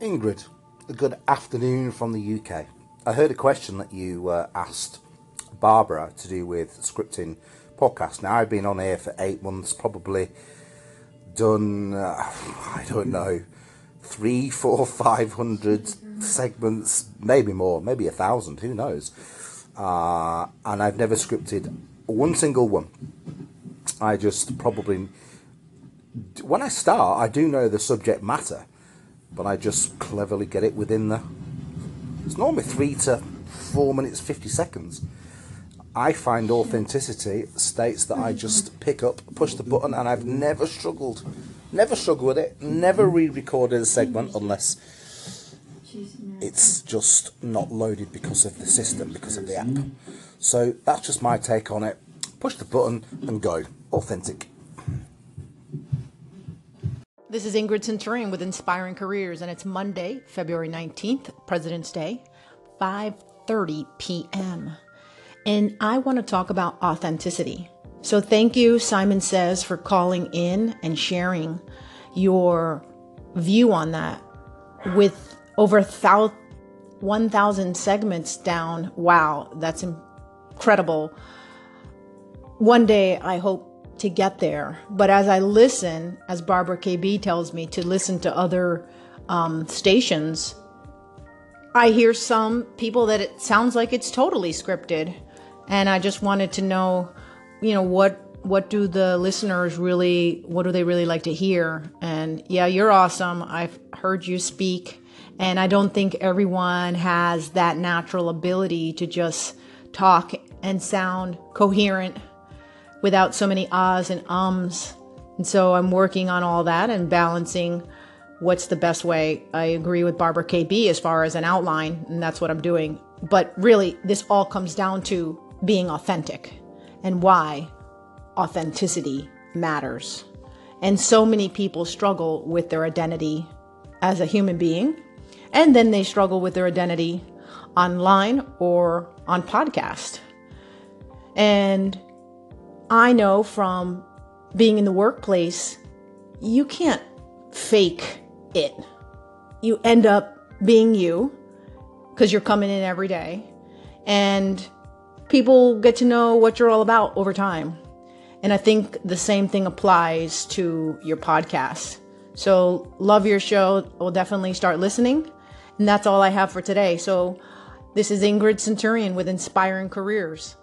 Ingrid, good afternoon from the UK. I heard a question that you uh, asked Barbara to do with scripting podcasts. Now, I've been on air for eight months, probably done, uh, I don't know, three, four, five hundred segments, maybe more, maybe a thousand, who knows. Uh, and I've never scripted one single one. I just probably, when I start, I do know the subject matter but I just cleverly get it within the. It's normally three to four minutes, 50 seconds. I find authenticity states that I just pick up, push the button, and I've never struggled. Never struggled with it. Never re recorded a segment unless it's just not loaded because of the system, because of the app. So that's just my take on it. Push the button and go. Authentic. This is Ingrid Centurion with Inspiring Careers, and it's Monday, February 19th, President's Day, 5:30 p.m. And I want to talk about authenticity. So thank you, Simon Says, for calling in and sharing your view on that. With over 1,000 segments down, wow, that's incredible. One day, I hope to get there. But as I listen, as Barbara KB tells me to listen to other um, stations, I hear some people that it sounds like it's totally scripted. And I just wanted to know, you know, what what do the listeners really what do they really like to hear? And yeah, you're awesome. I've heard you speak and I don't think everyone has that natural ability to just talk and sound coherent without so many ahs and ums. And so I'm working on all that and balancing what's the best way. I agree with Barbara KB as far as an outline, and that's what I'm doing. But really, this all comes down to being authentic and why authenticity matters. And so many people struggle with their identity as a human being, and then they struggle with their identity online or on podcast. And I know from being in the workplace, you can't fake it. You end up being you because you're coming in every day and people get to know what you're all about over time. And I think the same thing applies to your podcast. So, love your show. We'll definitely start listening. And that's all I have for today. So, this is Ingrid Centurion with Inspiring Careers.